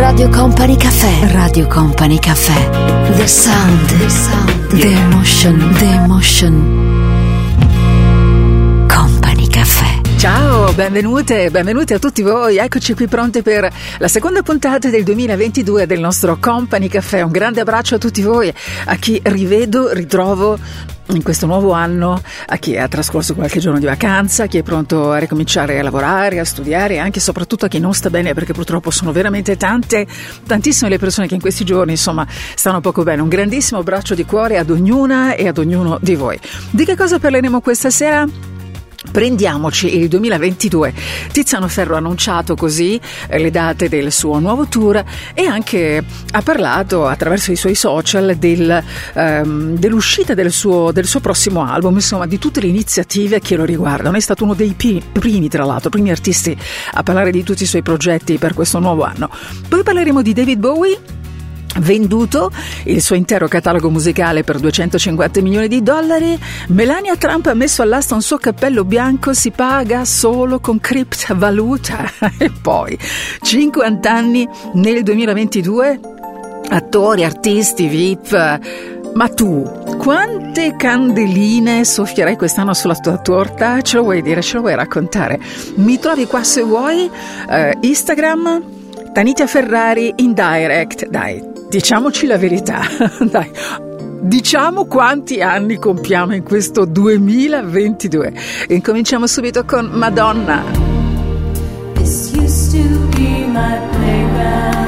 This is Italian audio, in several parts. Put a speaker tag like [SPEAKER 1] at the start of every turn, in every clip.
[SPEAKER 1] Radio Company Caffè. Radio Company Caffè. The sound. The sound. The emotion. The emotion. Company Caffè.
[SPEAKER 2] Ciao, benvenute, benvenuti a tutti voi. Eccoci qui pronti per la seconda puntata del 2022 del nostro Company Caffè. Un grande abbraccio a tutti voi, a chi rivedo, ritrovo in questo nuovo anno a chi ha trascorso qualche giorno di vacanza, a chi è pronto a ricominciare a lavorare, a studiare e anche e soprattutto a chi non sta bene perché purtroppo sono veramente tante, tantissime le persone che in questi giorni insomma stanno poco bene. Un grandissimo abbraccio di cuore ad ognuna e ad ognuno di voi. Di che cosa parleremo questa sera? Prendiamoci il 2022. Tiziano Ferro ha annunciato così eh, le date del suo nuovo tour e anche ha parlato attraverso i suoi social del, um, dell'uscita del suo, del suo, prossimo album, insomma di tutte le iniziative che lo riguardano. È stato uno dei primi, tra l'altro, primi artisti a parlare di tutti i suoi progetti per questo nuovo anno. Poi parleremo di David Bowie venduto il suo intero catalogo musicale per 250 milioni di dollari, Melania Trump ha messo all'asta un suo cappello bianco, si paga solo con criptovaluta e poi 50 anni nel 2022, attori, artisti, VIP. Ma tu, quante candeline soffierai quest'anno sulla tua torta? Ce lo vuoi dire, ce lo vuoi raccontare? Mi trovi qua se vuoi, uh, Instagram, Tanitia Ferrari in direct, dai, diciamoci la verità, dai. Diciamo quanti anni compiamo in questo 2022. Incominciamo subito con Madonna. This used to be my playground.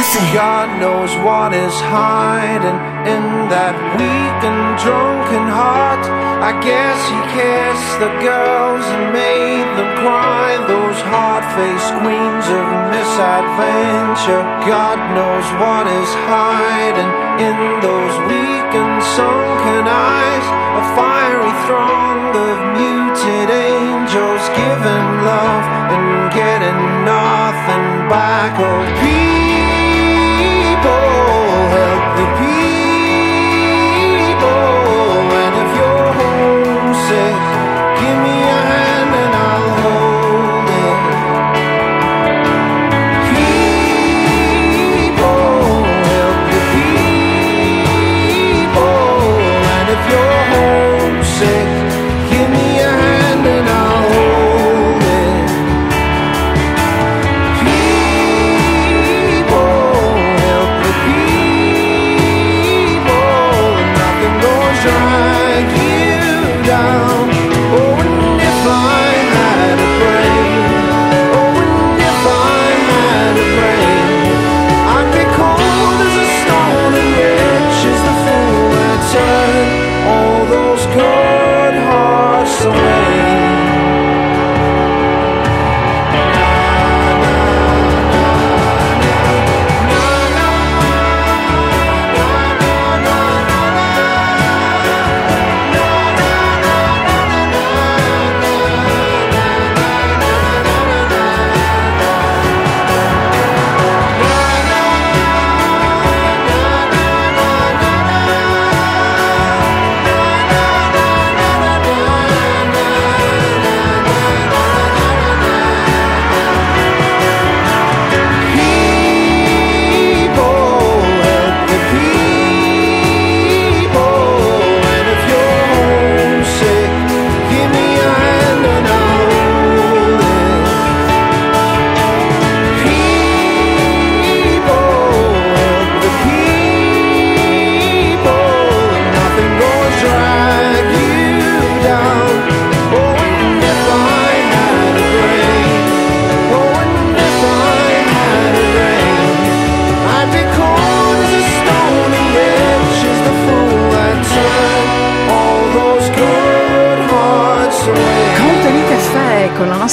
[SPEAKER 1] kissing.
[SPEAKER 3] God knows what is hiding in that weak and drunken heart. I guess he kissed the girls and made them cry. Those hard faced queens of misadventure. God knows what is hiding in those weak and sunken eyes. A fiery throng of muted angels giving love and getting nothing back. Oh, peace people, help the people.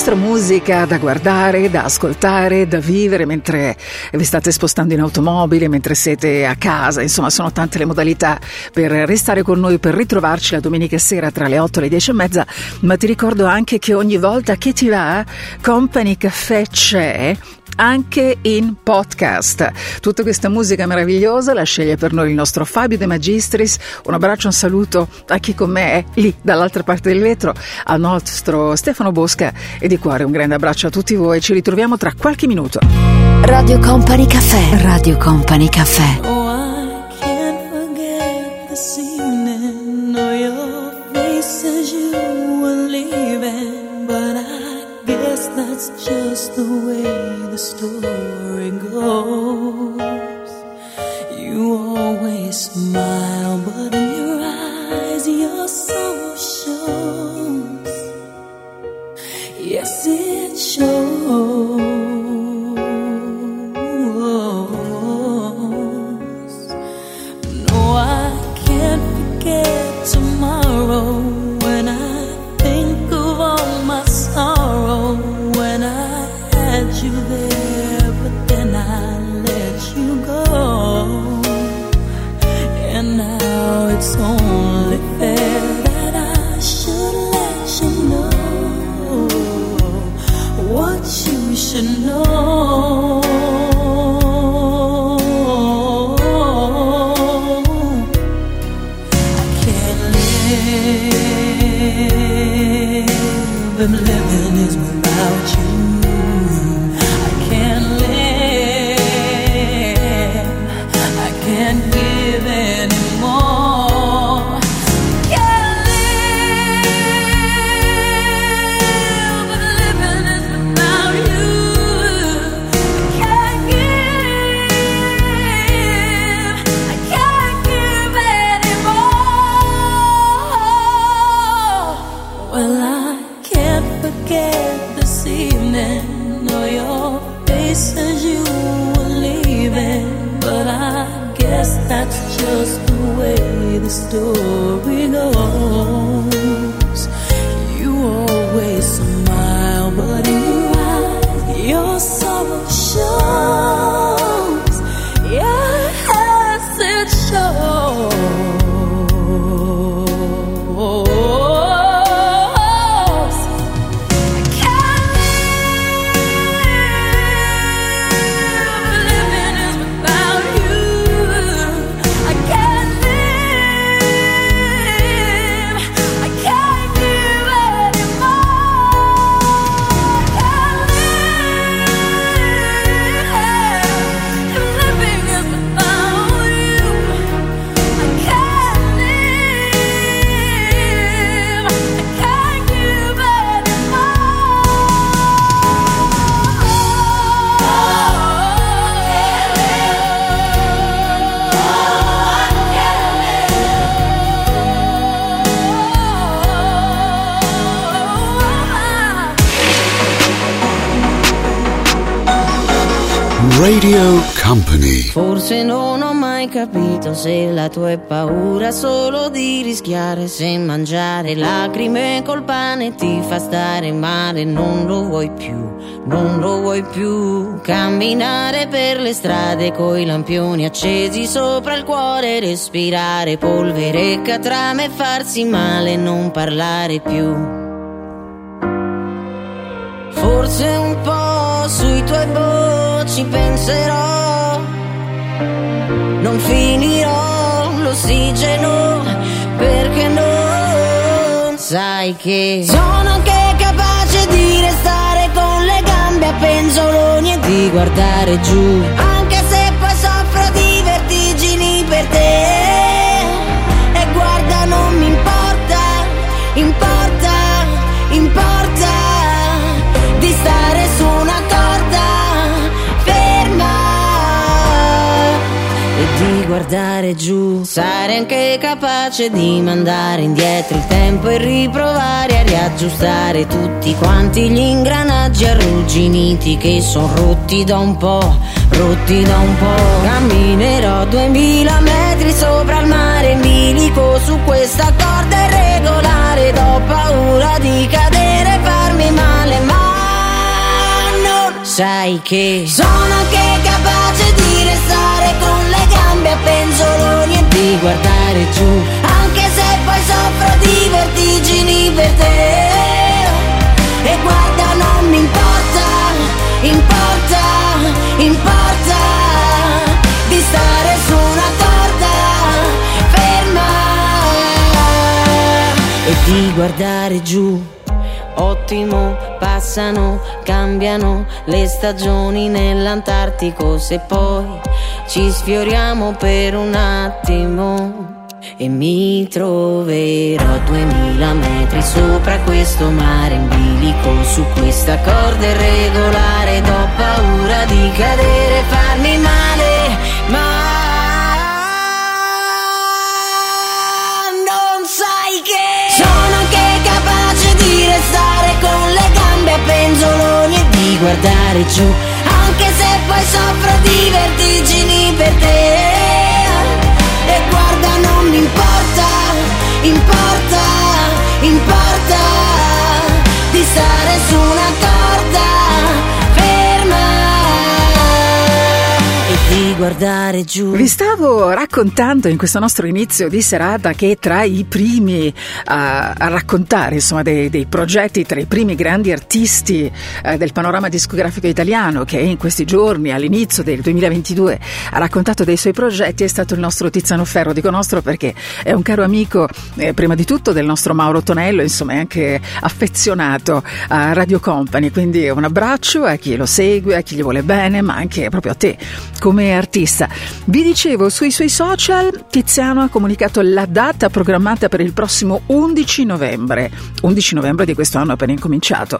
[SPEAKER 4] Nostra musica da guardare, da ascoltare, da vivere mentre vi state spostando in automobile, mentre siete a casa, insomma sono tante le modalità per restare con noi, per ritrovarci la domenica sera tra le 8 e le 10 e mezza, ma ti ricordo anche che ogni volta che ti va Company Caffè c'è anche in podcast. Tutta questa musica meravigliosa la sceglie per noi il nostro Fabio De Magistris. Un abbraccio, un saluto a chi con me è lì dall'altra parte del vetro, al nostro Stefano Bosca e di cuore un grande abbraccio a tutti voi. Ci ritroviamo tra qualche minuto.
[SPEAKER 1] Radio Company Caffè. Radio Company Caffè.
[SPEAKER 2] Yes, it
[SPEAKER 5] la tua paura solo di rischiare se mangiare lacrime col pane ti fa stare male, non lo vuoi più, non lo vuoi più. Camminare per le strade coi lampioni accesi sopra il cuore, respirare polvere, catrame e farsi male, non parlare più. Forse un po' sui tuoi voci penserò. Non finirò l'ossigeno perché non sai che sono anche capace di restare con le gambe a penzoloni e di guardare giù. Giù.
[SPEAKER 6] Sarei anche capace di mandare indietro il tempo e riprovare a riaggiustare tutti quanti gli ingranaggi arrugginiti che sono rotti da un po', rotti da un po'. Camminerò duemila metri sopra il mare in bilico su questa corda irregolare. Do paura di cadere e farmi male, ma sai che sono anche capace di restare con le gambe a penzoloni e di guardare giù, anche se poi soffro di vertigini per te. E guarda, non mi importa, importa, importa di stare su una corda ferma e di guardare giù. Ottimo, passano, cambiano le stagioni nell'Antartico se poi ci sfioriamo per un attimo. E mi troverò a duemila metri sopra questo mare in bilico su questa corda irregolare. Do paura di cadere farmi guardare giù, anche se poi soffro di vertigini per te. E guarda, non mi importa, importa, importa di stare su una corda guardare giù.
[SPEAKER 4] Vi stavo raccontando in questo nostro inizio di serata che tra i primi a, a raccontare insomma, dei, dei progetti, tra i primi grandi artisti eh, del panorama discografico italiano che in questi giorni, all'inizio del 2022, ha raccontato dei suoi progetti è stato il nostro Tiziano Ferro. Dico nostro perché è un caro amico, eh, prima di tutto, del nostro Mauro Tonello, insomma è anche affezionato a Radio Company, quindi un abbraccio a chi lo segue, a chi gli vuole bene, ma anche proprio a te come artista. Vi dicevo, sui suoi social Tiziano ha comunicato la data programmata per il prossimo 11 novembre, 11 novembre di questo anno appena incominciato.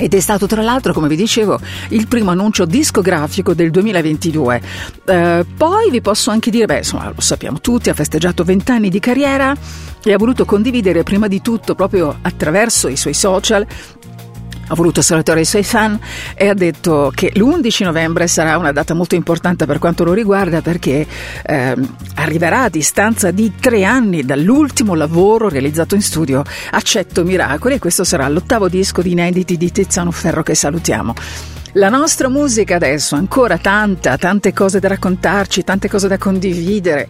[SPEAKER 4] Ed è stato tra l'altro, come vi dicevo, il primo annuncio discografico del 2022. Eh, poi vi posso anche dire, beh, insomma, lo sappiamo tutti, ha festeggiato 20 anni di carriera e ha voluto condividere prima di tutto proprio attraverso i suoi social ha voluto salutare i suoi fan e ha detto che l'11 novembre sarà una data molto importante per quanto lo riguarda perché ehm, arriverà a distanza di tre anni dall'ultimo lavoro realizzato in studio Accetto Miracoli e questo sarà l'ottavo disco di inediti di Tiziano Ferro che salutiamo. La nostra musica adesso, ancora tanta, tante cose da raccontarci, tante cose da condividere.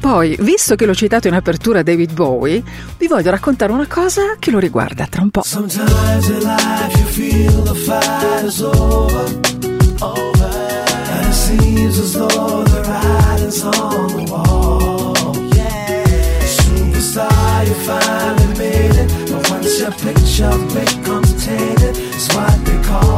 [SPEAKER 4] Poi, visto che l'ho citato in apertura David Bowie, vi voglio raccontare una cosa che lo riguarda tra un po'.
[SPEAKER 7] Sometimes in life you feel the fight is over, over, and it seems as though the writing's on the wall. Yeah, superstar, you finally made it, but once your picture becomes tainted, it's what they call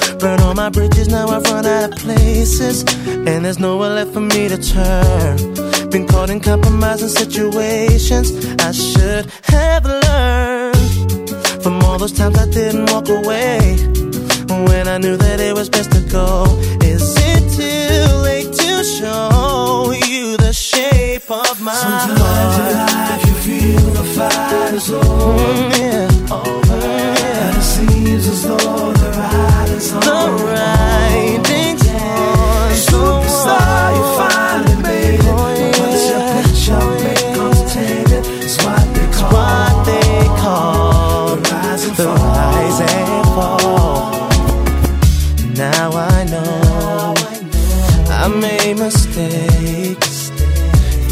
[SPEAKER 7] Burn all my bridges, now I've run out of places. And there's nowhere left for me to turn. Been caught in compromising situations I should have learned From all those times I didn't walk away When I knew that it was best to go Is it too late to show you the shape of my Sometimes heart? in life you feel the fight is over, mm, yeah. over And it seems as though is The writing's on Superstar, you finally made it once your picture becomes tainted It's what they call, what they call The rise and
[SPEAKER 8] the
[SPEAKER 7] fall
[SPEAKER 8] rise and fall. Now I know I made mistakes.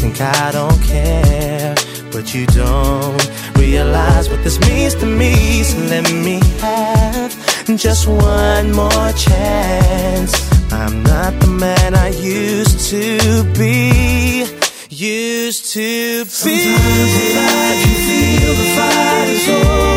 [SPEAKER 8] Think I don't care, but you don't realize what this means to me. So let me have just one more chance. I'm not the man I used to be.
[SPEAKER 3] used to be.
[SPEAKER 9] Sometimes in life you feel the fight is over.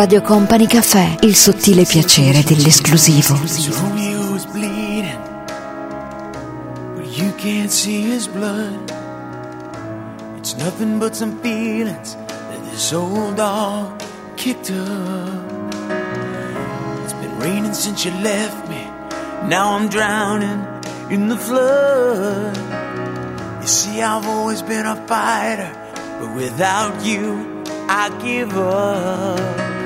[SPEAKER 10] Radio Company Caffè, il sottile piacere dell'esclusivo.
[SPEAKER 9] You can't see his blood. It's nothing but some feelings that this old dog kicked up. It's been raining since you left me. Now I'm drowning in the flood. You see, I've always been a fighter, but without you, I give up.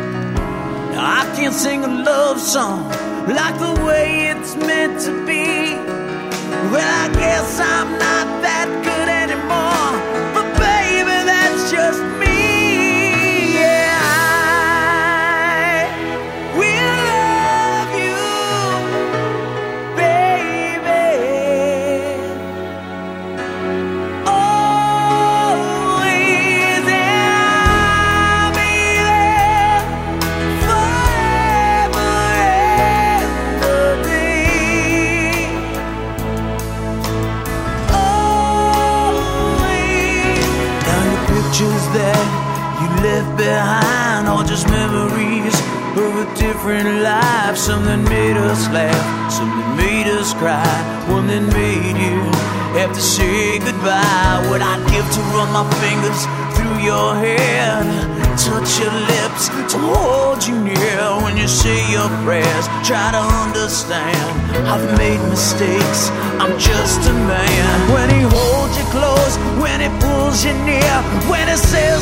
[SPEAKER 9] I can't sing a love song like the way it's meant to be. Well, I guess I'm not that good behind are just memories of a different life. Something made us laugh, something made us cry, one that made you have to say goodbye. What I'd give to run my fingers through your hair, touch your lips, to hold you near when you say your prayers. Try to understand, I've made mistakes. I'm just a man. When he holds you close, when he pulls you near, when he says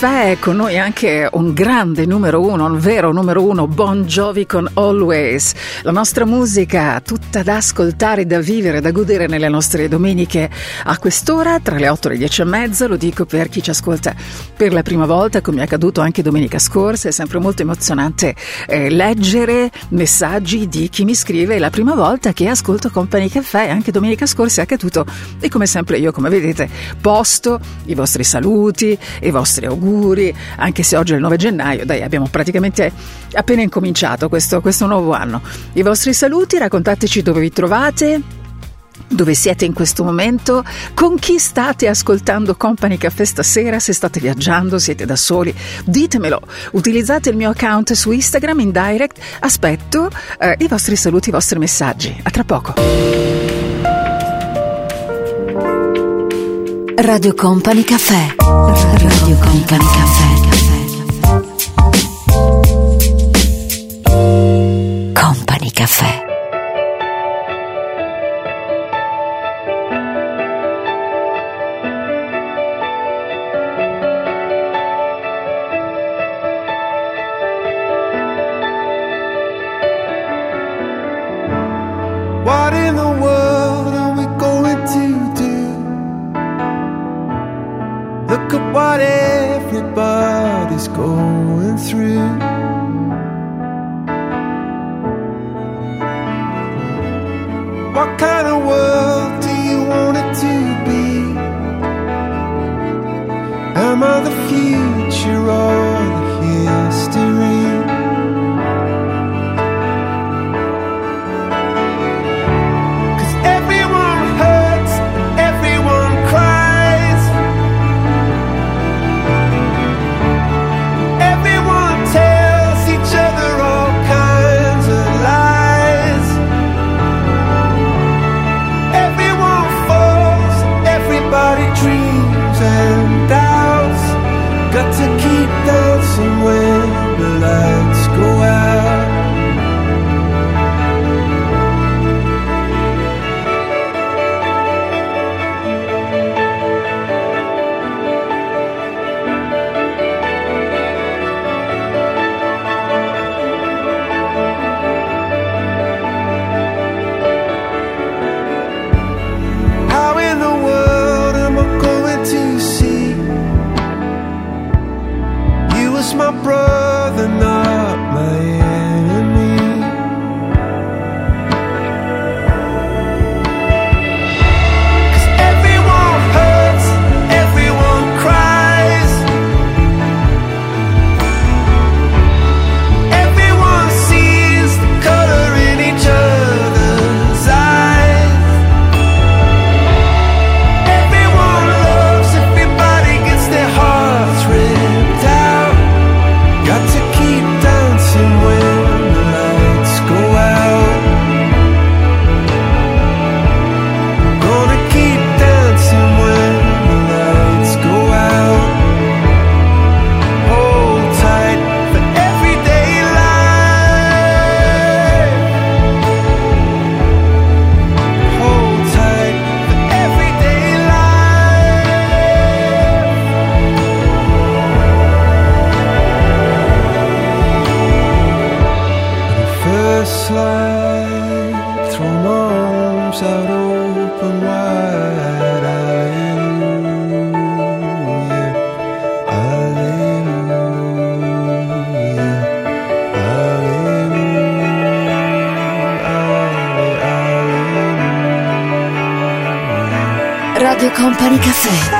[SPEAKER 4] Caffè, con noi anche un grande numero uno, un vero numero uno, Bon Jovi con Always. La nostra musica tutta da ascoltare, da vivere, da godere nelle nostre domeniche a quest'ora, tra le 8 e le 10 e mezza, lo dico per chi ci ascolta per la prima volta, come è accaduto anche domenica scorsa, è sempre molto emozionante eh, leggere messaggi di chi mi scrive. La prima volta che ascolto Company Caffè, anche domenica scorsa è accaduto. E come sempre io, come vedete, posto i vostri saluti, i vostri auguri, anche se oggi è il 9 gennaio, dai, abbiamo praticamente appena incominciato questo, questo nuovo anno. I vostri saluti, raccontateci dove vi trovate, dove siete in questo momento, con chi state ascoltando Company Caffè stasera, se state viaggiando, siete da soli, ditemelo. Utilizzate il mio account su Instagram in direct, aspetto eh, i vostri saluti, i vostri messaggi. A tra poco.
[SPEAKER 7] Radio Company Caffè. Radio Company Caffè.
[SPEAKER 3] What in the world are we going to do? Look at what everybody's going through.
[SPEAKER 7] Radio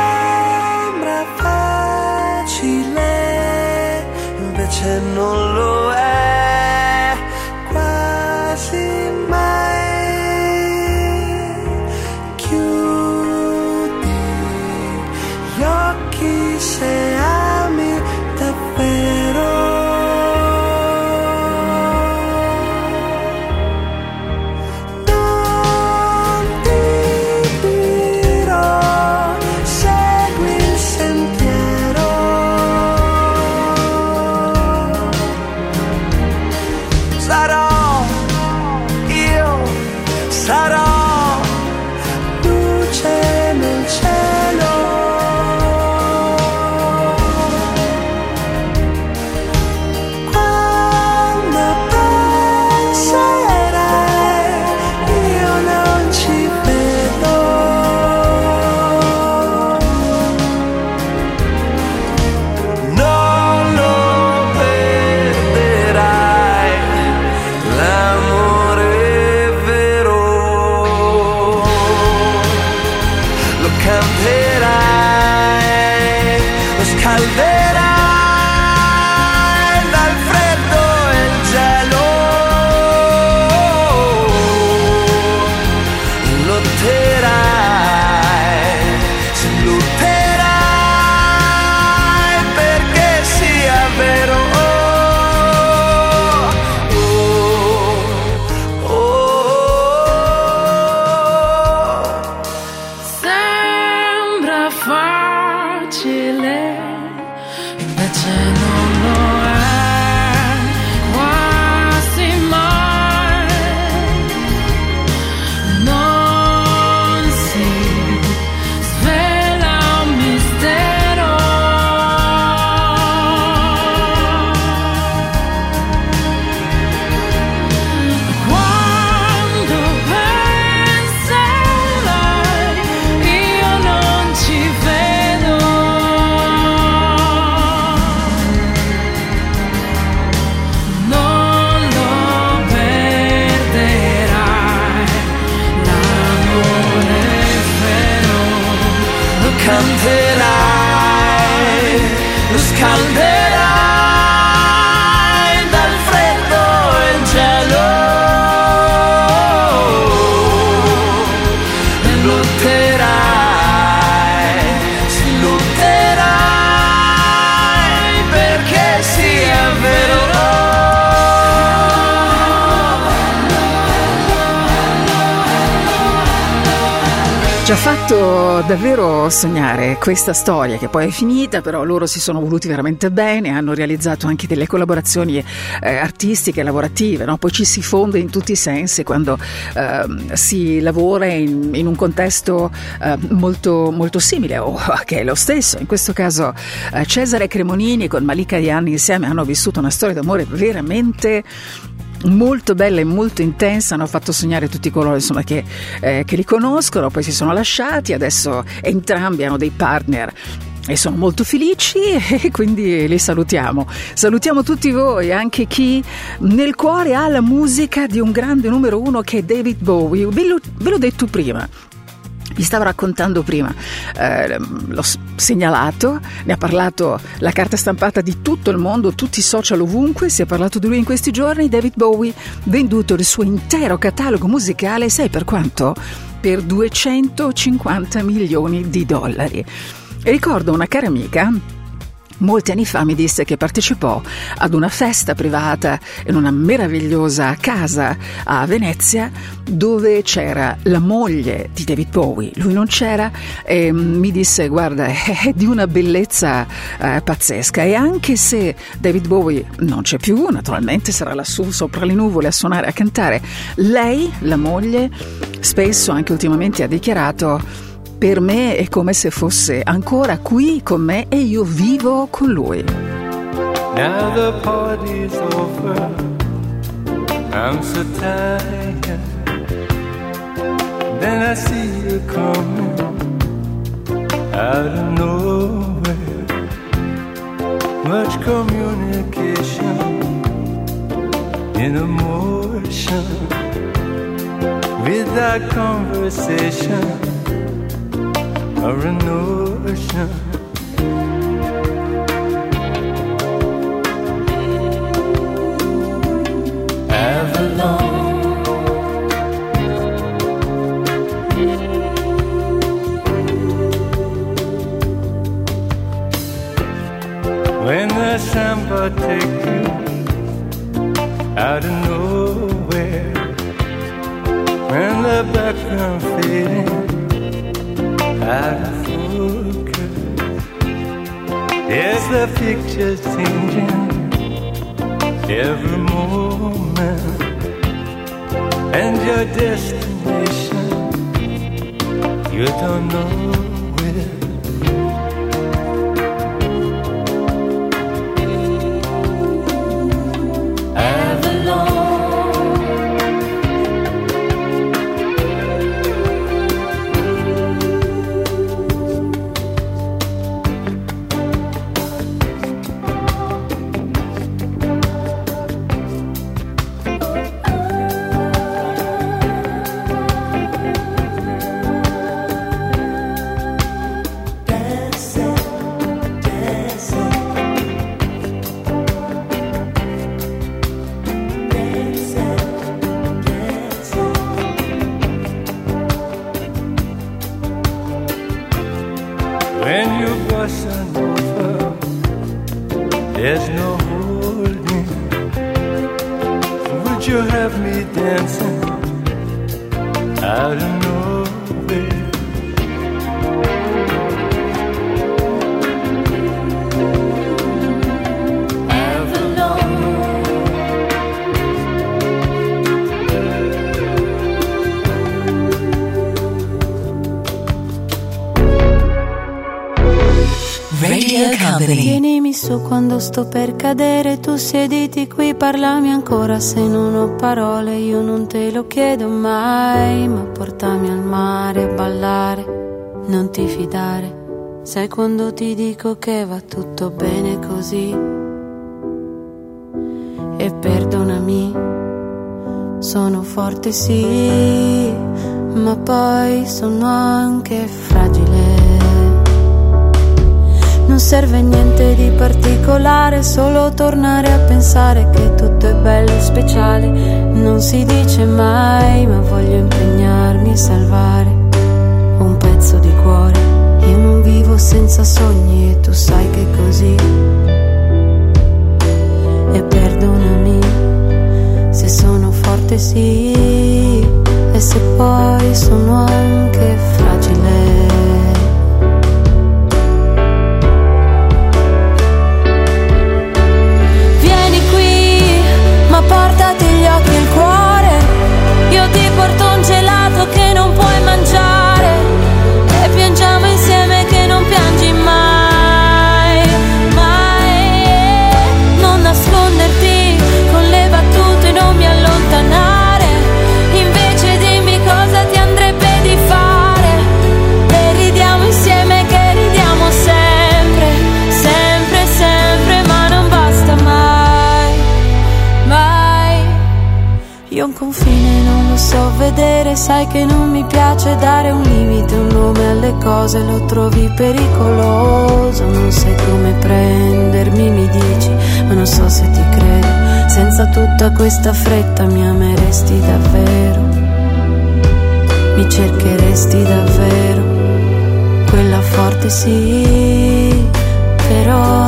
[SPEAKER 4] sognare questa storia che poi è finita, però loro si sono voluti veramente bene, hanno realizzato anche delle collaborazioni eh, artistiche, lavorative, no? poi ci si fonde in tutti i sensi quando eh, si lavora in, in un contesto eh, molto, molto simile o che è lo stesso. In questo caso eh, Cesare Cremonini con Malika Diani insieme hanno vissuto una storia d'amore veramente molto bella e molto intensa, hanno fatto sognare tutti coloro insomma, che, eh, che li conoscono, poi si sono lasciati, adesso entrambi hanno dei partner e sono molto felici e quindi li salutiamo. Salutiamo tutti voi, anche chi nel cuore ha la musica di un grande numero uno che è David Bowie. Ve, lo, ve l'ho detto prima, vi stavo raccontando prima, eh, l'ho segnalato, ne ha parlato la carta stampata di tutto il mondo, tutti i social ovunque, si è parlato di lui in questi giorni, David Bowie, venduto il suo intero catalogo musicale, sai per quanto? Per 250 milioni di dollari. E ricordo una cara amica Molti anni fa mi disse che partecipò ad una festa privata in una meravigliosa casa a Venezia dove c'era la moglie di David Bowie. Lui non c'era e mi disse guarda è di una bellezza eh, pazzesca e anche se David Bowie non c'è più, naturalmente sarà lassù sopra le nuvole a suonare, a cantare, lei, la moglie, spesso anche ultimamente ha dichiarato per me è come se fosse ancora qui con me e io vivo con lui.
[SPEAKER 11] Now the party's over. I'm so tired. Then I see you coming out of nowhere. Much communication in emotion without conversation or an ocean. Avalon. When the samba take you out of nowhere, when the background fading focus. There's the picture changing every moment, and your destination you don't know.
[SPEAKER 2] Sto per cadere, tu siediti qui, parlami ancora. Se non ho parole, io non te lo chiedo mai, ma portami al mare a ballare, non ti fidare, sai quando ti dico che va tutto bene così. E perdonami, sono forte sì, ma poi sono anche fragile non serve niente di particolare, solo tornare a pensare che tutto è bello e speciale. Non si dice mai, ma voglio impegnarmi a salvare un pezzo di cuore. Io non vivo senza sogni e tu sai che è così. E perdonami se sono forte sì, e se poi sono anche fragile. Io ti porto un gelato che non puoi mangiare. E piangiamo insieme che non piangi mai. Non lo so vedere, sai che non mi piace dare un limite, un nome alle cose, lo trovi pericoloso, non sai come prendermi, mi dici, ma non so se ti credo, senza tutta questa fretta mi ameresti davvero, mi cercheresti davvero, quella forte sì, però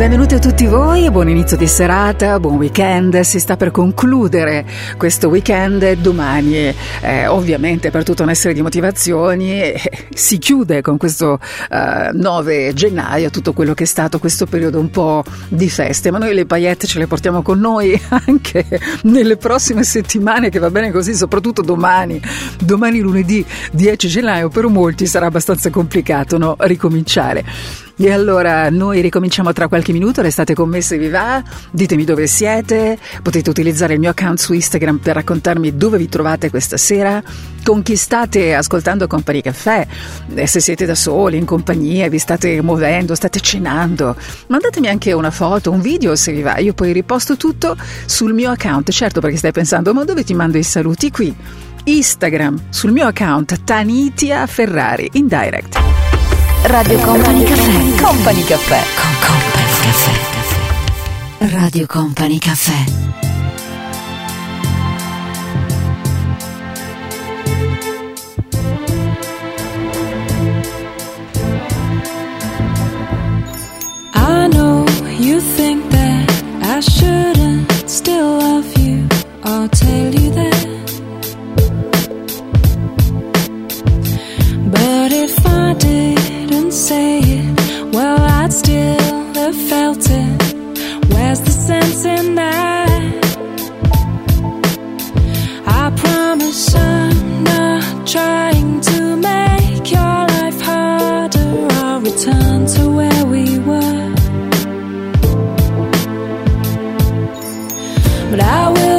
[SPEAKER 4] benvenuti a tutti voi, buon inizio di serata, buon weekend, si sta per concludere questo weekend domani, eh, ovviamente per tutta una serie di motivazioni eh, si chiude con questo eh, 9 gennaio tutto quello che è stato questo periodo un po' di feste, ma noi le paillette ce le portiamo con noi anche nelle prossime settimane che va bene così, soprattutto domani, domani lunedì 10 gennaio per molti sarà abbastanza complicato no? ricominciare. E allora noi ricominciamo tra qualche minuto, restate con me se vi va, ditemi dove siete, potete utilizzare il mio account su Instagram per raccontarmi dove vi trovate questa sera, con chi state ascoltando Company Caffè, eh, se siete da soli, in compagnia, vi state muovendo, state cenando, mandatemi anche una foto, un video se vi va, io poi riposto tutto sul mio account, certo perché stai pensando ma dove ti mando i saluti? Qui, Instagram, sul mio account Tanitia Ferrari, in direct.
[SPEAKER 10] Radio Company Caffè. Company Caffè. Con Company Caffè. Radio Company Caffè.
[SPEAKER 2] I know you think that I shouldn't still love you. I'll tell you that. Say it, well, I'd still have felt it. Where's the sense in that? I promise I'm not trying to make your life harder. I'll return to where we were. But I will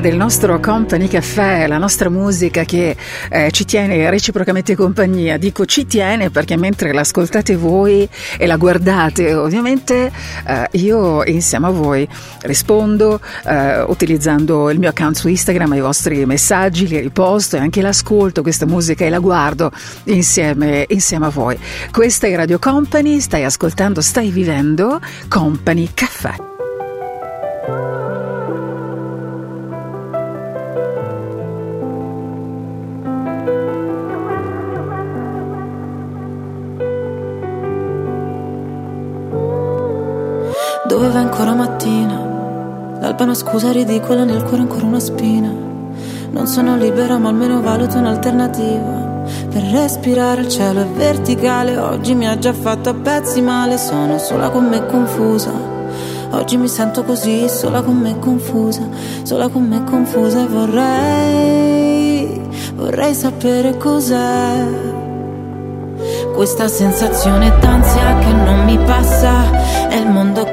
[SPEAKER 4] del nostro Company Café, la nostra musica che eh, ci tiene reciprocamente compagnia. Dico ci tiene perché mentre l'ascoltate voi e la guardate, ovviamente eh, io insieme a voi rispondo eh, utilizzando il mio account su Instagram ai vostri messaggi, li riposto e anche l'ascolto questa musica e la guardo insieme, insieme a voi. Questa è Radio Company, stai ascoltando, stai vivendo Company Café.
[SPEAKER 12] Va ancora mattina? L'alba una scusa ridicola, nel cuore ancora una spina. Non sono libera, ma almeno valuto un'alternativa. Per respirare il cielo è verticale, oggi mi ha già fatto a pezzi male, sono sola con me confusa. Oggi mi sento così, sola con me confusa, sola con me confusa e vorrei, vorrei sapere cos'è. Questa sensazione d'ansia che non mi passa È il mondo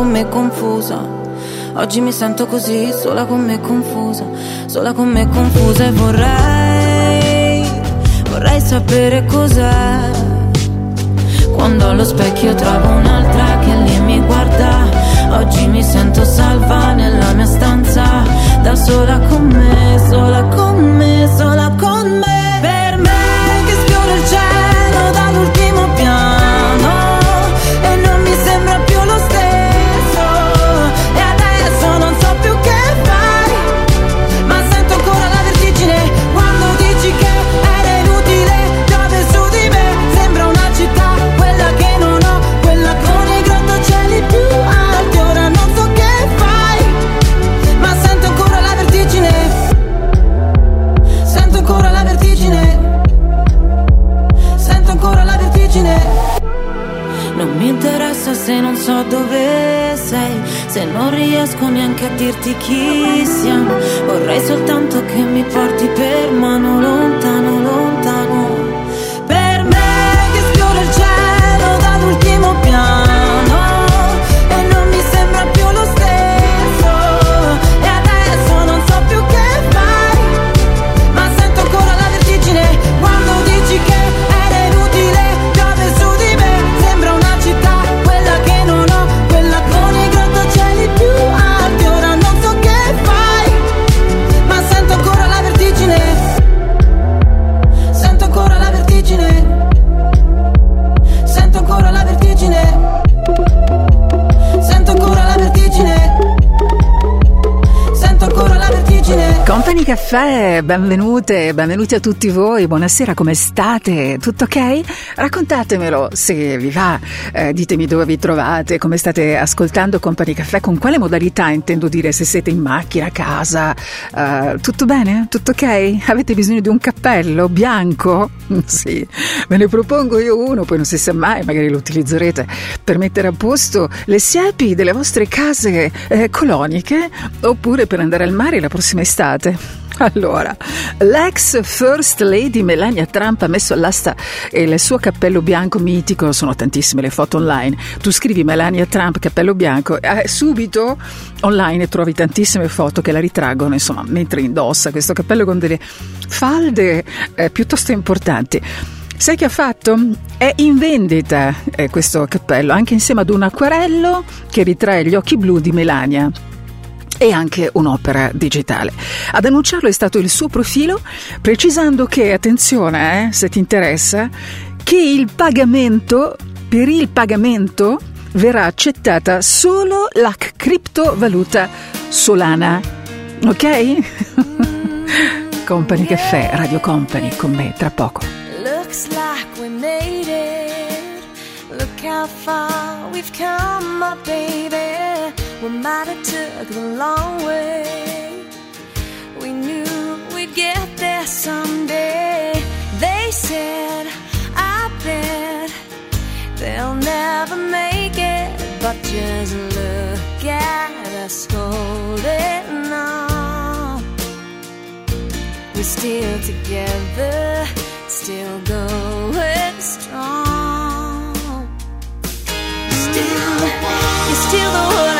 [SPEAKER 12] con me confusa Oggi mi sento così, sola con me confusa Sola con me confusa e vorrei Vorrei sapere cos'è Quando allo specchio trovo un'altra che lì mi guarda Oggi mi sento salva nella mia stanza, da sola con me, sola con me, sola con me.
[SPEAKER 4] Caffè, benvenute, benvenuti a tutti voi, buonasera, come state? Tutto ok? Raccontatemelo se vi va, eh, ditemi dove vi trovate, come state ascoltando Company Caffè, con quale modalità intendo dire, se siete in macchina, a casa, eh, tutto bene? Tutto ok? Avete bisogno di un cappello bianco? sì, ve ne propongo io uno, poi non si sa mai, magari lo utilizzerete per mettere a posto le siepi delle vostre case eh, coloniche oppure per andare al mare la prossima estate. Allora, l'ex First Lady Melania Trump ha messo all'asta il suo cappello bianco mitico, sono tantissime le foto online. Tu scrivi Melania Trump cappello bianco e subito online trovi tantissime foto che la ritraggono, insomma, mentre indossa questo cappello con delle falde eh, piuttosto importanti. Sai che ha fatto? È in vendita eh, questo cappello, anche insieme ad un acquarello che ritrae gli occhi blu di Melania e anche un'opera digitale. Ad annunciarlo è stato il suo profilo, precisando che, attenzione, eh, se ti interessa, che il pagamento, per il pagamento verrà accettata solo la criptovaluta Solana. Ok? Company Caffè, Radio Company, con me tra poco.
[SPEAKER 2] Looks like we made it. Look how far we've come, my baby. We might have took the long way. We knew we'd get there someday. They said, I bet they'll never make it. But just look at us holding on. We're still together, still going strong. Still, you're still the one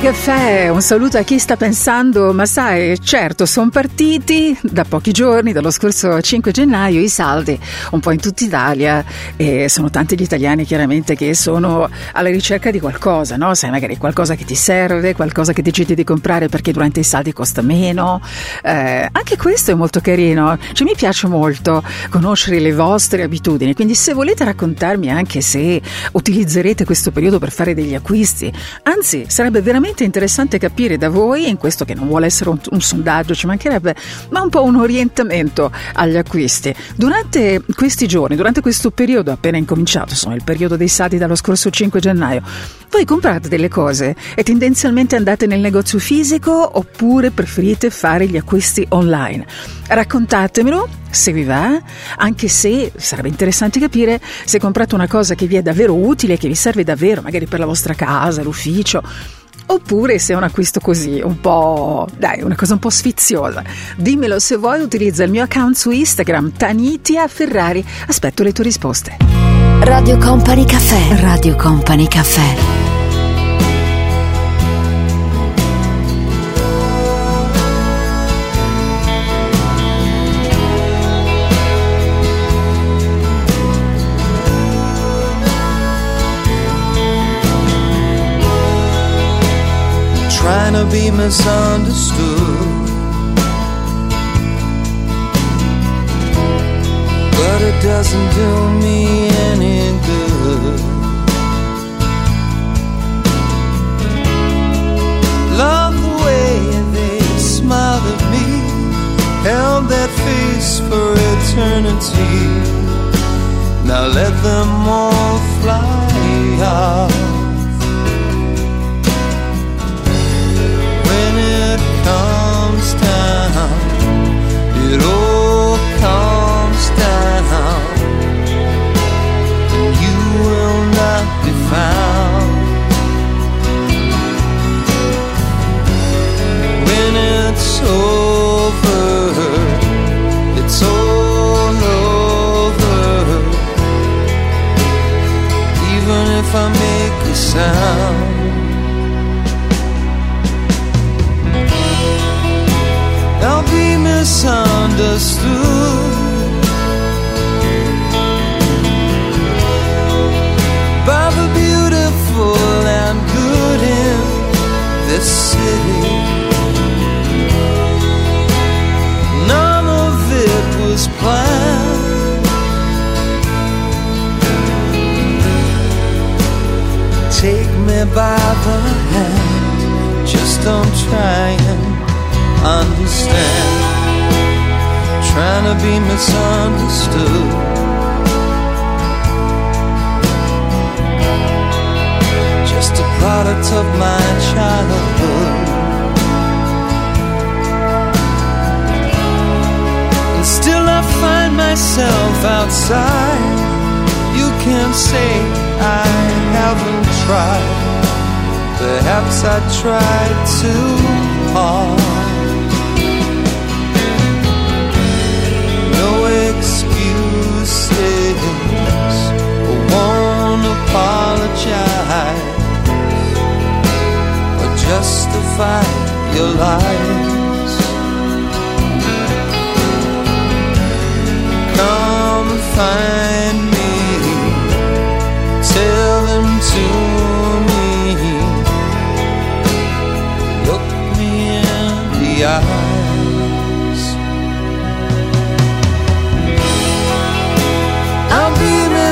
[SPEAKER 1] Company Caffè,
[SPEAKER 4] un saluto a chi sta pensando, ma sai, certo, sono partiti da pochi giorni, dallo scorso 5 gennaio, i saldi un po' in tutta Italia e sono tanti gli italiani chiaramente che sono alla ricerca di qualcosa, no? Sai, magari qualcosa che ti serve, qualcosa che decidi di comprare perché durante i saldi costa meno. Eh, anche questo è molto carino, cioè mi piace molto conoscere le vostre abitudini, quindi se volete raccontarmi anche se utilizzerete questo periodo per fare degli acquisti, anzi sarebbe veramente interessante capire da voi, in questo che non vuole essere un, un sondaggio, ci mancherebbe, ma un po' un orientamento agli acquisti. Durante questi giorni, durante questo periodo appena incominciato, insomma il periodo dei saldi dallo scorso 5 gennaio, voi comprate delle cose e tendenzialmente andate nel negozio fisico oppure preferite fare gli acquisti online? Raccontatemelo se vi va, anche se sarebbe interessante capire se comprate una cosa che vi è davvero utile, che vi serve davvero, magari per la vostra casa, l'ufficio. Oppure se è un acquisto così, un po'. dai, una cosa un po' sfiziosa. Dimmelo se vuoi, utilizza il mio account su Instagram, Tanitia Ferrari. Aspetto le tue risposte.
[SPEAKER 1] Radio Company Caffè. Radio Company Caffè.
[SPEAKER 7] To be misunderstood. But it doesn't do me any good. Love the way they smiled at me, held that face for eternity. Now let them all fly out. it all comes down, and you will not be found. By the hand, just don't try and understand. Trying to be misunderstood. Just a product of my childhood. And still I find myself outside. You can't say I haven't tried. Perhaps I tried too hard. No excuses. I won't apologize or justify your lies. Come find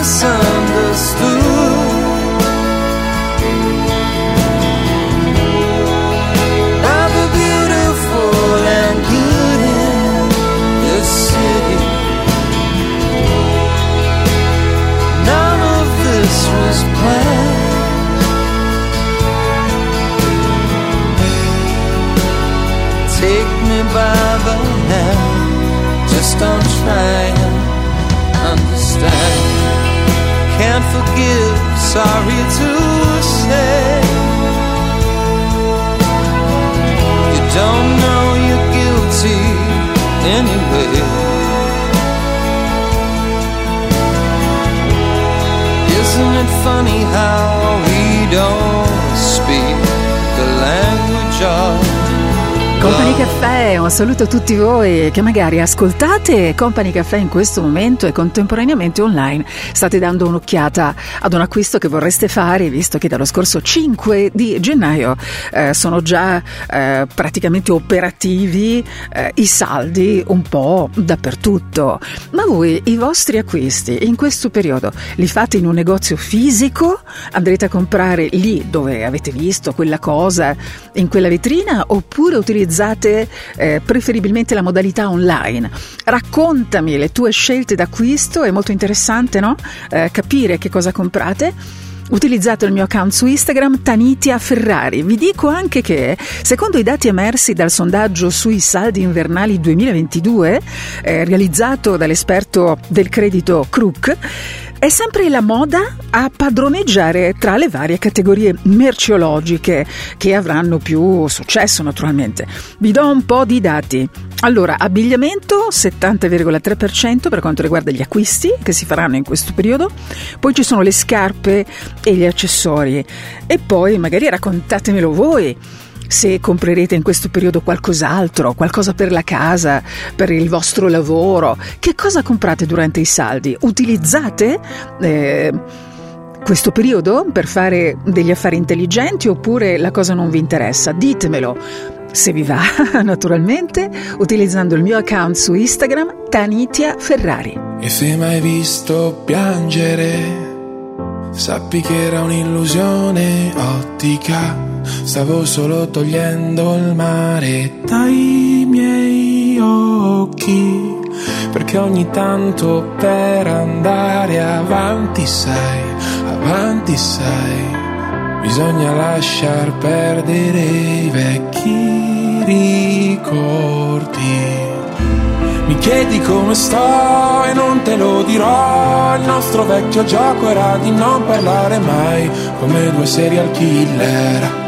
[SPEAKER 7] misunderstood. The beautiful and good in this city. None of this was planned. Take me by the hand, just don't try forgive, sorry to say. You don't know you're guilty anyway. Isn't it funny how we don't speak the language of
[SPEAKER 4] Caffè, un saluto a tutti voi che magari ascoltate Company Caffè in questo momento e contemporaneamente online state dando un'occhiata ad un acquisto che vorreste fare, visto che dallo scorso 5 di gennaio eh, sono già eh, praticamente operativi eh, i saldi un po' dappertutto. Ma voi i vostri acquisti in questo periodo li fate in un negozio fisico? Andrete a comprare lì dove avete visto quella cosa in quella vetrina oppure utilizzate eh, preferibilmente la modalità online. Raccontami le tue scelte d'acquisto, è molto interessante no? Eh, capire che cosa comprate. Utilizzate il mio account su Instagram Tanitia Ferrari. Vi dico anche che, secondo i dati emersi dal sondaggio sui saldi invernali 2022, eh, realizzato dall'esperto del credito Crook, è sempre la moda a padroneggiare tra le varie categorie merceologiche che avranno più successo naturalmente. Vi do un po' di dati. Allora, abbigliamento 70,3% per quanto riguarda gli acquisti che si faranno in questo periodo, poi ci sono le scarpe e gli accessori e poi magari raccontatemelo voi se comprerete in questo periodo qualcos'altro, qualcosa per la casa, per il vostro lavoro, che cosa comprate durante i saldi? Utilizzate eh, questo periodo per fare degli affari intelligenti oppure la cosa non vi interessa? Ditemelo. Se vi va, naturalmente, utilizzando il mio account su Instagram, Tanitia Ferrari.
[SPEAKER 13] E se mai visto piangere, sappi che era un'illusione ottica. Stavo solo togliendo il mare dai miei occhi. Perché ogni tanto per andare avanti, sai, avanti, sai. Bisogna lasciar perdere i vecchi ricordi. Mi
[SPEAKER 14] chiedi come sto e non te lo dirò. Il nostro vecchio gioco era di non parlare mai, come due serial killer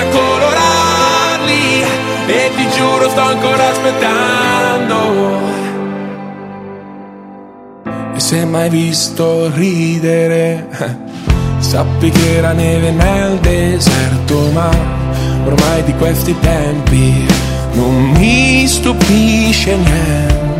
[SPEAKER 14] a colorarli e ti giuro sto ancora aspettando. E se mai visto ridere, sappi che era neve nel deserto, ma ormai di questi tempi non mi stupisce niente.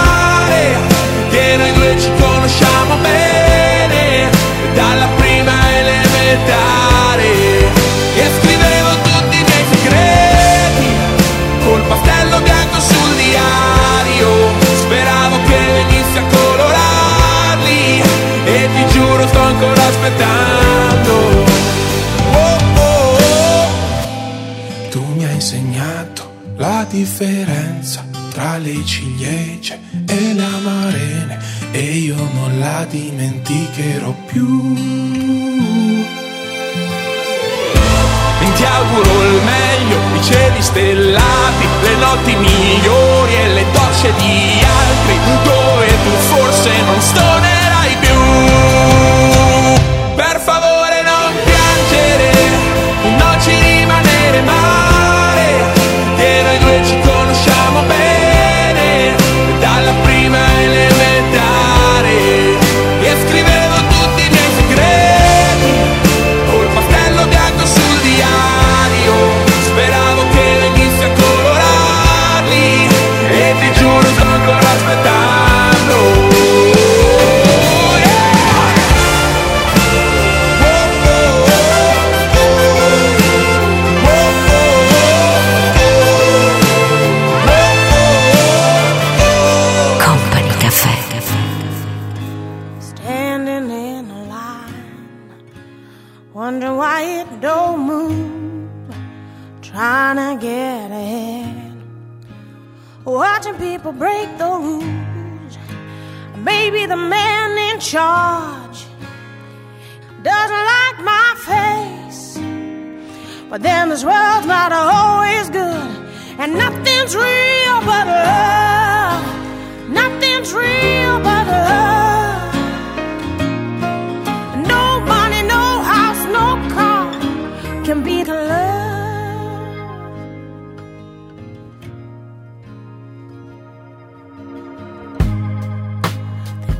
[SPEAKER 14] Noi due ci conosciamo bene Dalla prima elementare E scrivevo tutti i miei segreti Col pastello bianco sul diario Speravo che venissi a colorarli E ti giuro sto ancora aspettando Oh, oh, oh. Tu mi hai insegnato la differenza tra le ciliegie e le amarene e io non la dimenticherò più. Ti auguro il meglio, i cieli stellati, le notti migliori e le docce di altri, dove tu forse non più.
[SPEAKER 15] But then this world's not always good, and nothing's real but love. Nothing's real but love. No money, no house, no car can beat love.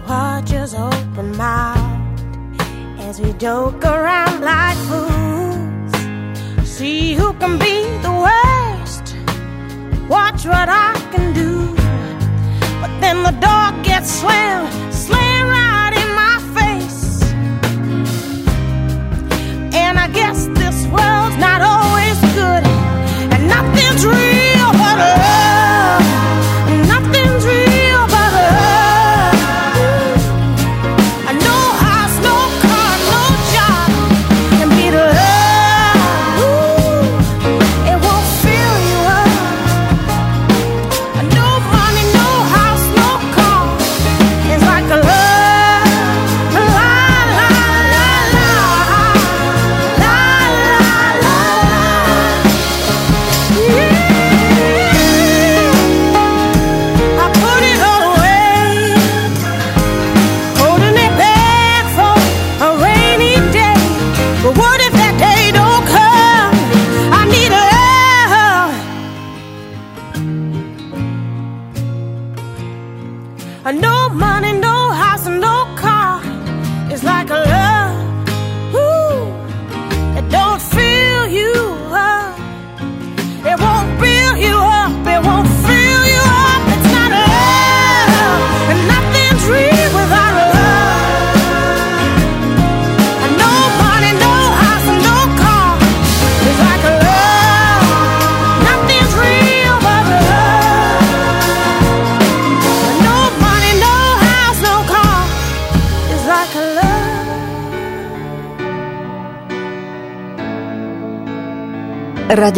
[SPEAKER 15] Watch us open mouthed as we joke around like fools. Can be the worst. Watch what I can do. But then the door gets slammed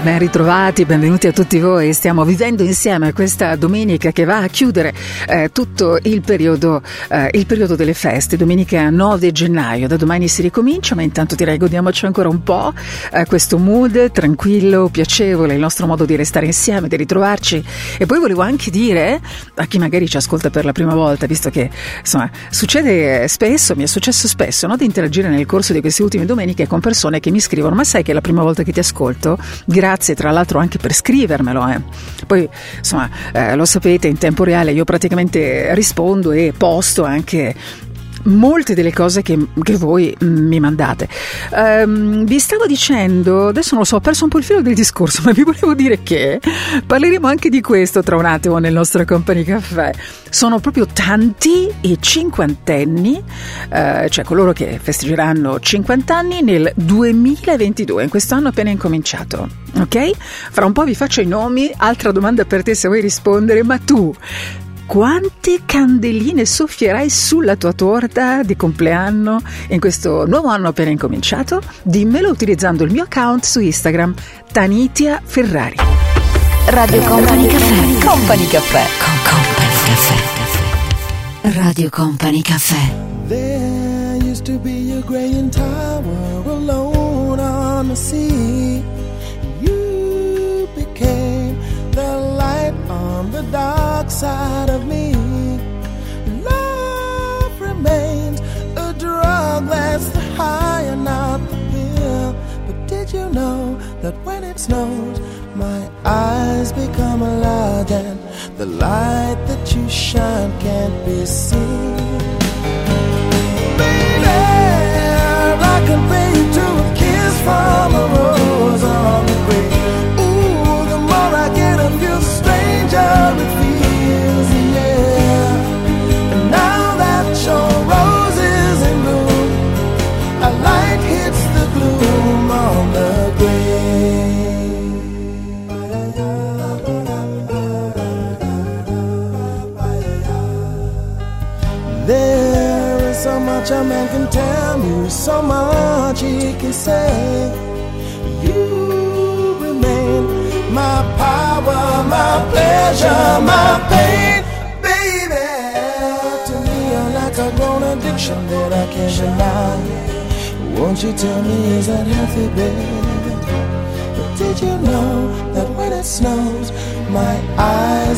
[SPEAKER 4] Ben ritrovati, benvenuti a tutti voi. Stiamo vivendo insieme questa domenica che va a chiudere eh, tutto il periodo, eh, il periodo delle feste, domenica 9 gennaio. Da domani si ricomincia, ma intanto direi godiamoci ancora un po' eh, questo mood tranquillo, piacevole, il nostro modo di restare insieme, di ritrovarci. E poi volevo anche dire a chi magari ci ascolta per la prima volta, visto che insomma succede spesso, mi è successo spesso, no, di interagire nel corso di queste ultime domeniche con persone che mi scrivono: Ma sai che è la prima volta che ti ascolto? Grazie, tra l'altro, anche per scrivermelo. eh. Poi, insomma, eh, lo sapete, in tempo reale io praticamente rispondo e posto anche molte delle cose che, che voi mi mandate. Ehm, vi stavo dicendo, adesso non lo so, ho perso un po' il filo del discorso, ma vi volevo dire che parleremo anche di questo tra un attimo nel nostro Company Caffè. Sono proprio tanti i cinquantenni, eh, cioè coloro che festeggeranno 50 anni nel 2022, in quest'anno appena incominciato. Ok? Fra un po' vi faccio i nomi. Altra domanda per te se vuoi rispondere, ma tu quante candeline soffierai sulla tua torta di compleanno in questo nuovo anno appena incominciato? Dimmelo utilizzando il mio account su Instagram, Tanitia Ferrari.
[SPEAKER 2] Radio Company Caffè. Company Caffè. Con Company Caffè. Radio Company Caffè.
[SPEAKER 3] There used to be a graying tower alone on the sea. Dark side of me. Love remains a drug that's the high and not the pill. But did you know that when it snows, my eyes become large and the light that you shine can't be seen? Baby, I compare you to a kiss from much a man can tell you, so much he can say. You remain my power, my pleasure, my pain, baby. To me, you're like a grown addiction that I can't deny. Won't you tell me is that healthy, baby? But did you know that when it snows, my eyes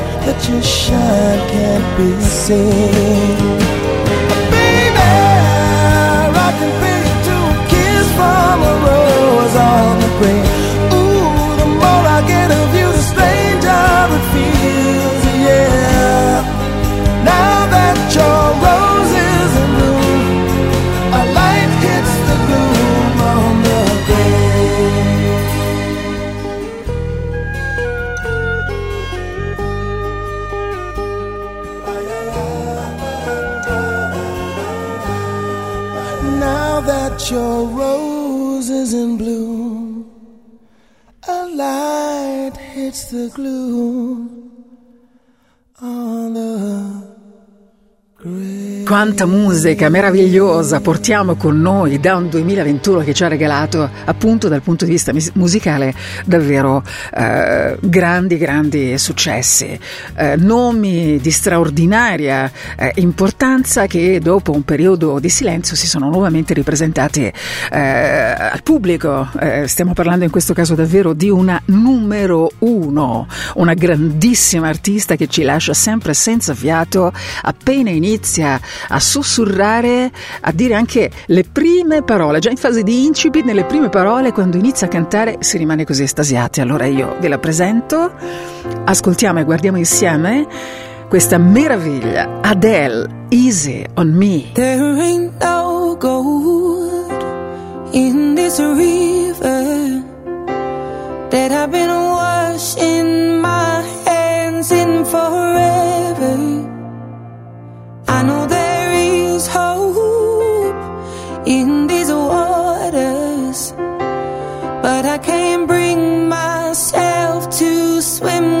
[SPEAKER 3] that your shine can't be seen? Baby, I can to a kiss from a rose on the grave. Your rose is in bloom, a light hits the gloom
[SPEAKER 4] Quanta musica meravigliosa portiamo con noi da un 2021 che ci ha regalato appunto dal punto di vista musicale davvero eh, grandi grandi successi, eh, nomi di straordinaria eh, importanza che dopo un periodo di silenzio si sono nuovamente ripresentati eh, al pubblico. Eh, stiamo parlando in questo caso davvero di una numero uno, una grandissima artista che ci lascia sempre senza fiato appena inizia a sussurrare, a dire anche le prime parole, già in fase di incipit, nelle prime parole, quando inizia a cantare si rimane così estasiati. Allora io ve la presento, ascoltiamo e guardiamo insieme questa meraviglia, Adele, Easy on Me.
[SPEAKER 16] There ain't no gold in this river that I've been washing my hands in forever. I know hope in these waters, but I can't bring myself to swim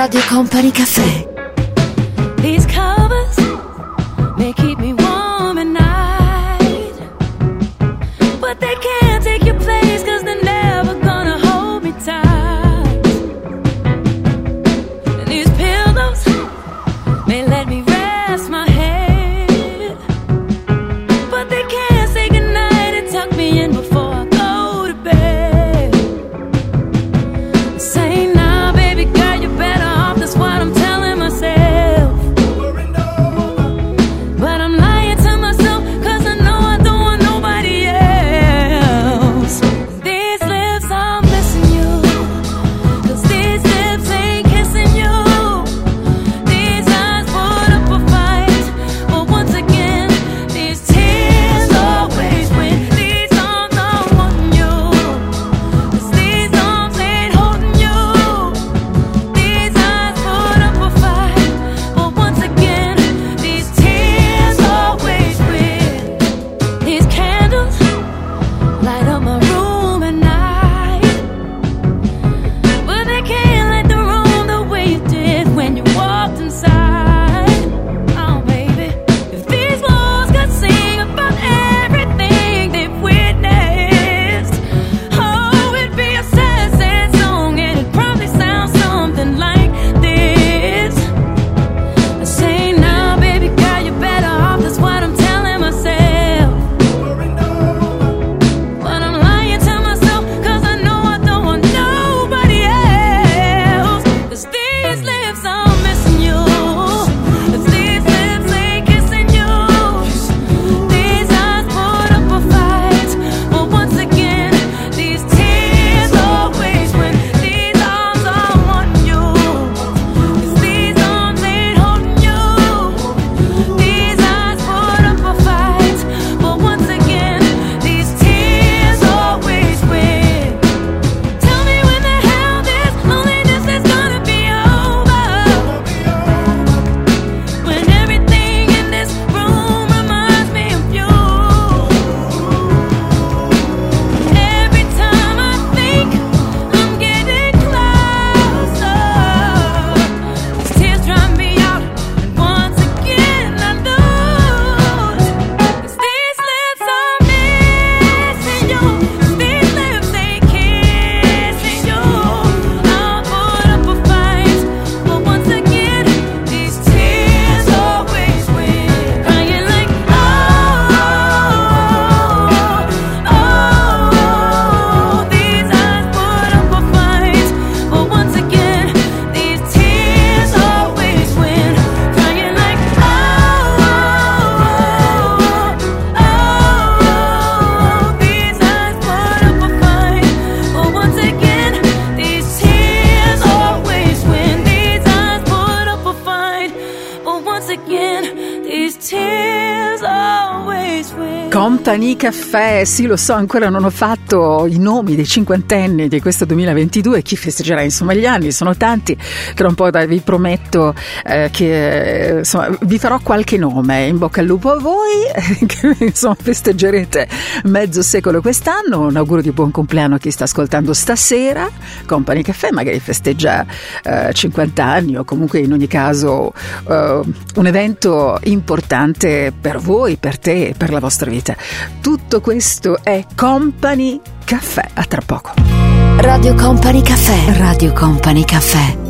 [SPEAKER 10] Radio Company Caffè.
[SPEAKER 4] Company Caffè, sì lo so, ancora non ho fatto i nomi dei cinquantenni di questo 2022, chi festeggerà insomma gli anni, sono tanti, tra un po' vi prometto eh, che insomma, vi farò qualche nome, in bocca al lupo a voi, che insomma festeggerete mezzo secolo quest'anno, un augurio di buon compleanno a chi sta ascoltando stasera, Company Caffè magari festeggia eh, 50 anni o comunque in ogni caso eh, un evento importante per voi, per te e per la vostra vita. Tutto questo è Company Caffè. A tra poco.
[SPEAKER 17] Radio Company Caffè. Radio Company Caffè.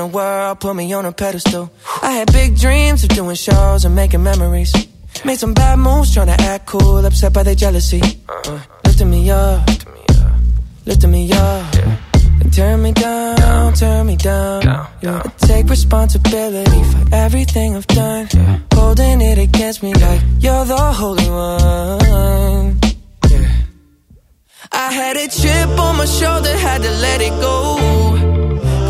[SPEAKER 7] The world put me on a pedestal. I had big dreams of doing shows and making memories. Made some bad moves trying to act cool, upset by their jealousy. Uh, lifting me up, lifting me up. And turn me down, turn me down. Yeah. I take responsibility for everything I've done. Holding it against me like you're the holy one. I had a chip on my shoulder, had to let it go.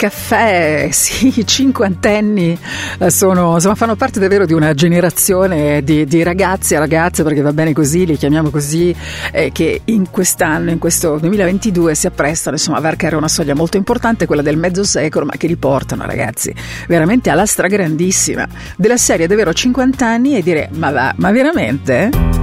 [SPEAKER 18] Caffè, sì, i cinquantenni eh, sono, insomma, fanno parte davvero di una generazione di, di ragazzi e ragazze, perché va bene così, li chiamiamo così, eh, che in quest'anno, in questo 2022, si apprestano insomma, a varcare una soglia molto importante, quella del mezzo secolo, ma che li portano, ragazzi, veramente alla stragrandissima della serie davvero 50 anni e dire, ma va, ma veramente?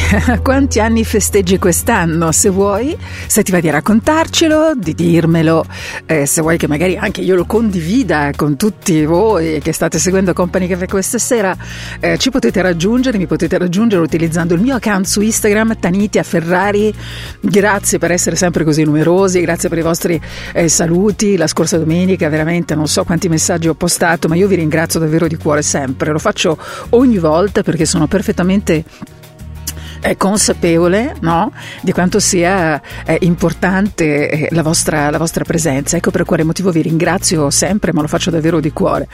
[SPEAKER 4] quanti anni festeggi quest'anno? Se vuoi, se ti va di raccontarcelo, di dirmelo, eh, se vuoi che magari anche io lo condivida con tutti voi che state seguendo Company Cafe questa sera, eh, ci potete raggiungere, mi potete raggiungere utilizzando il mio account su Instagram, Tanitia Ferrari. Grazie per essere sempre così numerosi, grazie per i vostri eh, saluti. La scorsa domenica veramente non so quanti messaggi ho postato, ma io vi ringrazio davvero di cuore sempre. Lo faccio ogni volta perché sono perfettamente è consapevole no? di quanto sia eh, importante eh, la vostra, la vostra presenza. Ecco per quale motivo vi ringrazio sempre, ma lo faccio davvero di cuore.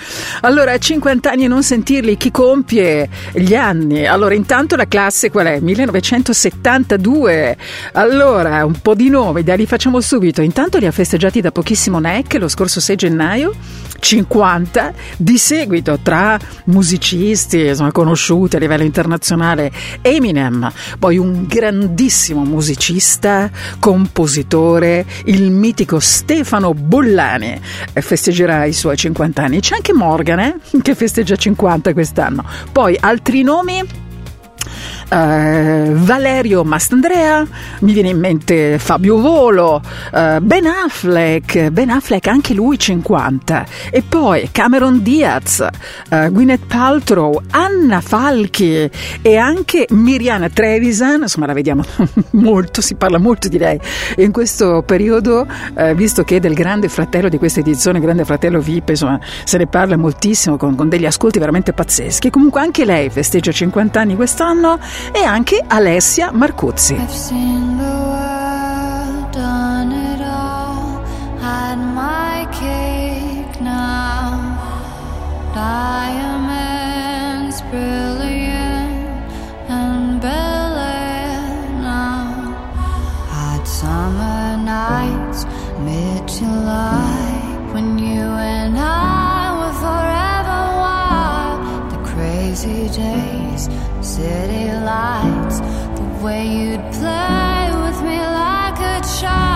[SPEAKER 4] Allora, 50 anni e non sentirli, chi compie gli anni? Allora, intanto la classe qual è? 1972. Allora, un po' di nomi, dai, li facciamo subito. Intanto li ha festeggiati da pochissimo NEC lo scorso 6 gennaio. 50 di seguito tra musicisti insomma, conosciuti a livello internazionale Eminem poi un grandissimo musicista compositore il mitico Stefano Bollani eh, festeggerà i suoi 50 anni. C'è anche Morgan eh, che festeggia 50 quest'anno. Poi altri nomi eh, Valerio Mastandrea, mi viene in mente Fabio Volo, eh, Ben Affleck, Ben Affleck anche lui 50, e poi Cameron Diaz, eh, Gwyneth Paltrow, Anna Falchi e anche Miriana Trevisan, insomma la vediamo molto, si parla molto di lei in questo periodo, eh, visto che del Grande Fratello di questa edizione, Grande Fratello VIP, insomma se ne parla moltissimo con, con degli ascolti veramente pazzeschi. Comunque anche lei festeggia 50 anni quest'anno e anche Alessia Marcuzzi.
[SPEAKER 2] I've city lights, the way you'd play with me like a child.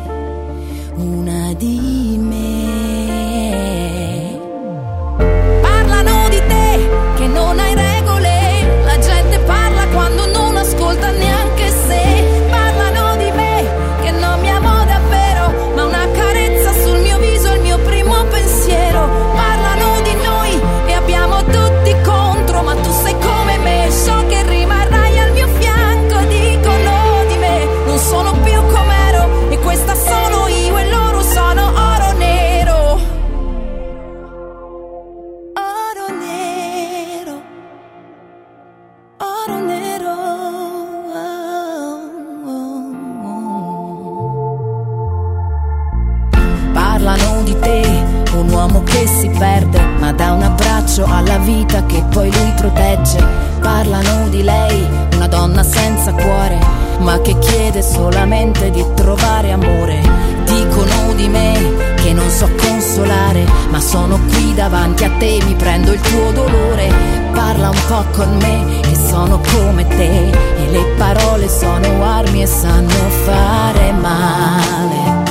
[SPEAKER 12] di trovare amore. Dicono di me che non so consolare, ma sono qui davanti a te, mi prendo il tuo dolore. Parla un po' con me che sono come te e le parole sono armi e sanno fare male.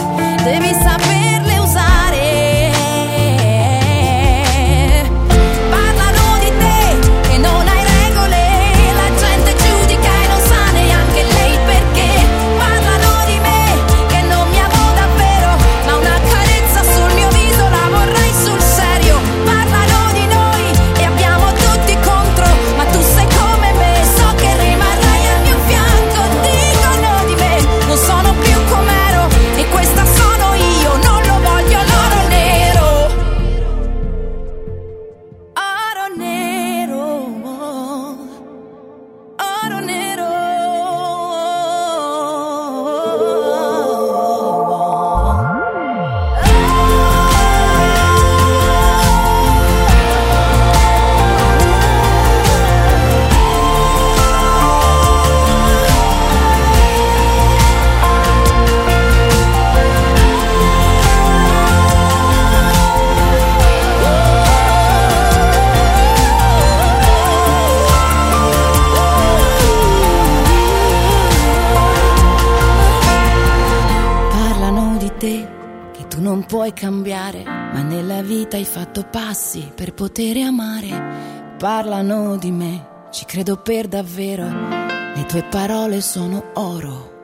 [SPEAKER 12] Devi
[SPEAKER 19] sapere per poter amare. Parlano di me, ci credo per davvero, le tue parole sono oro.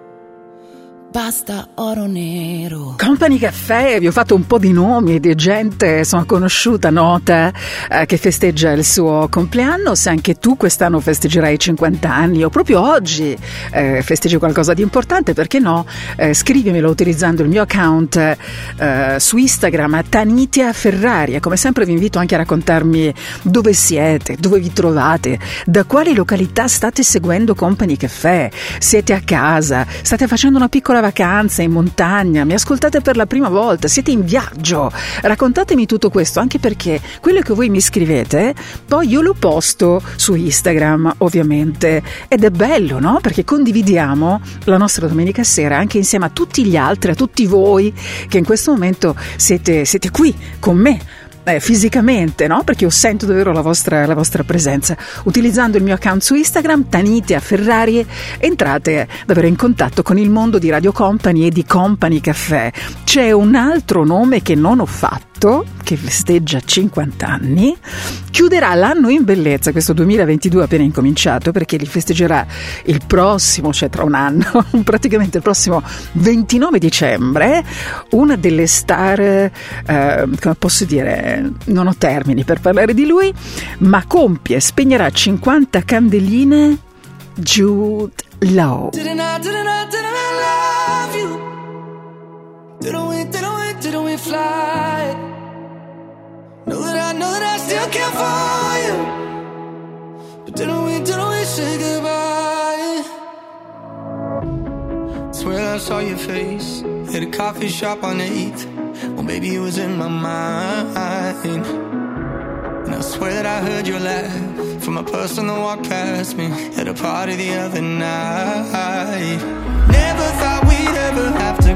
[SPEAKER 19] Basta oro nero.
[SPEAKER 4] Company Caffè, vi ho fatto un po' di nomi di gente, sono conosciuta, nota, eh, che festeggia il suo compleanno. Se anche tu quest'anno festeggerai i 50 anni o proprio oggi eh, festeggi qualcosa di importante, perché no? Eh, scrivimelo utilizzando il mio account eh, su Instagram, Tanitia Ferrari. E come sempre vi invito anche a raccontarmi dove siete, dove vi trovate, da quali località state seguendo Company Caffè. Siete a casa, state facendo una piccola vacanza in montagna, mi ascoltate per la prima volta, siete in viaggio. Raccontatemi tutto questo, anche perché quello che voi mi scrivete, poi io lo posto su Instagram, ovviamente. Ed è bello, no? Perché condividiamo la nostra domenica sera anche insieme a tutti gli altri, a tutti voi che in questo momento siete, siete qui con me eh, fisicamente, no? Perché io sento davvero la vostra, la vostra presenza. Utilizzando il mio account su Instagram, Tanitia Ferrari, entrate davvero in contatto con il mondo di Radio Company e di Company Caffè. C'è un altro nome che non ho fatto che festeggia 50 anni, chiuderà l'anno in bellezza, questo 2022 appena incominciato, perché li festeggerà il prossimo, cioè tra un anno, praticamente il prossimo 29 dicembre, una delle star, eh, come posso dire, non ho termini per parlare di lui, ma compie, spegnerà 50 candeline Jude Law.
[SPEAKER 7] Didn't I, didn't I, didn't I love you? Didn't we, didn't we, didn't we fly? Know that I, know that I still care for you. But didn't we, didn't we say goodbye? Swear I saw your face at a coffee shop on 8th. Well, maybe it was in my mind. And I swear that I heard your laugh from a person that walked past me at a party the other night. Never thought we'd ever have to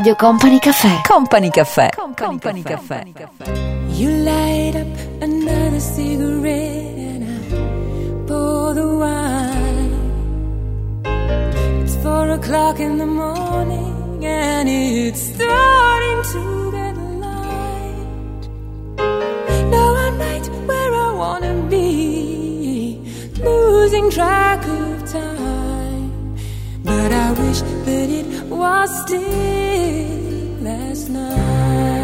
[SPEAKER 10] Radio Company Caffè. Company Caffè.
[SPEAKER 1] Company Caffè.
[SPEAKER 2] You light up another cigarette and I pour the wine. It's four o'clock in the morning and it's starting to get light. Now I'm right where I wanna be, losing track of time. But I wish that it was still last night.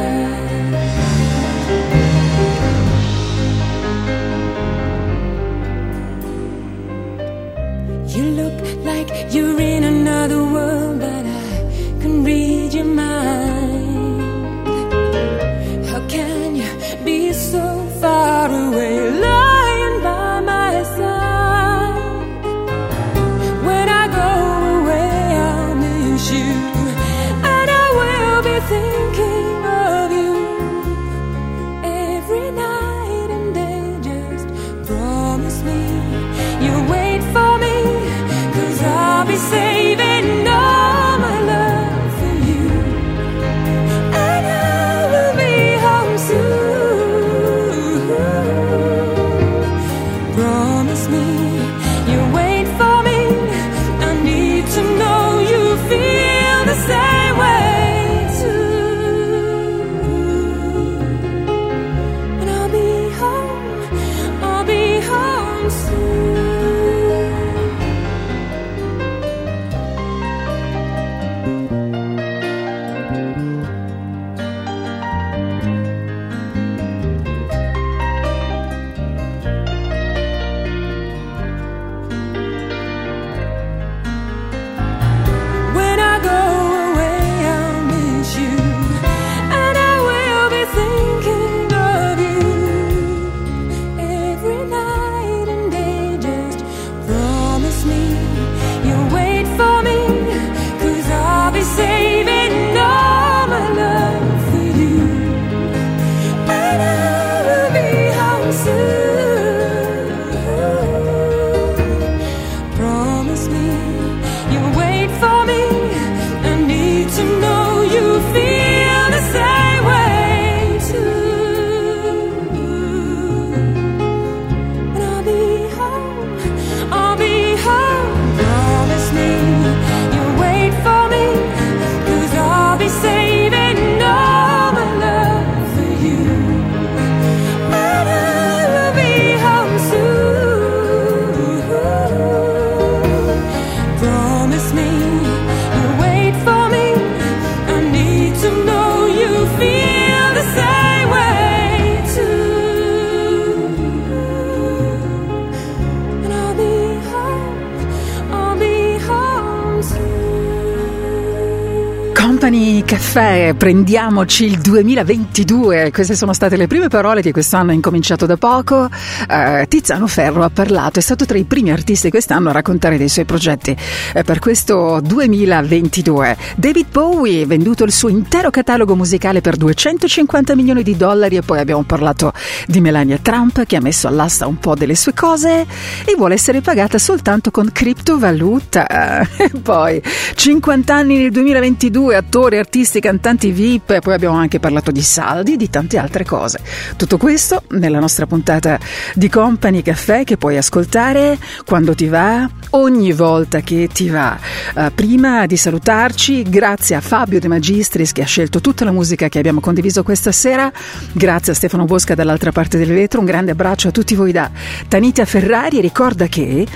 [SPEAKER 4] café. Prendiamoci il 2022. Queste sono state le prime parole che quest'anno ha incominciato da poco. Eh, Tiziano Ferro ha parlato, è stato tra i primi artisti quest'anno a raccontare dei suoi progetti eh, per questo 2022. David Bowie, venduto il suo intero catalogo musicale per 250 milioni di dollari e poi abbiamo parlato di Melania Trump che ha messo all'asta un po' delle sue cose e vuole essere pagata soltanto con criptovaluta. E poi 50 anni nel 2022, attori, artisti, cantanti VIP, e poi abbiamo anche parlato di saldi e di tante altre cose. Tutto questo nella nostra puntata di Company Caffè che puoi ascoltare quando ti va, ogni volta che ti va. Eh, prima di salutarci, grazie a Fabio De Magistris che ha scelto tutta la musica che abbiamo condiviso questa sera, grazie a Stefano Bosca dall'altra parte del vetro, un grande abbraccio a tutti voi da Tanita Ferrari e ricorda che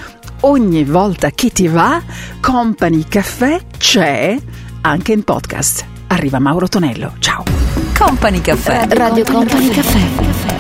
[SPEAKER 4] ogni volta che ti va, Company Caffè c'è anche in podcast. Arriva Mauro Tonello. Ciao.
[SPEAKER 10] Company Caffè. Radio Company Caffè. Company.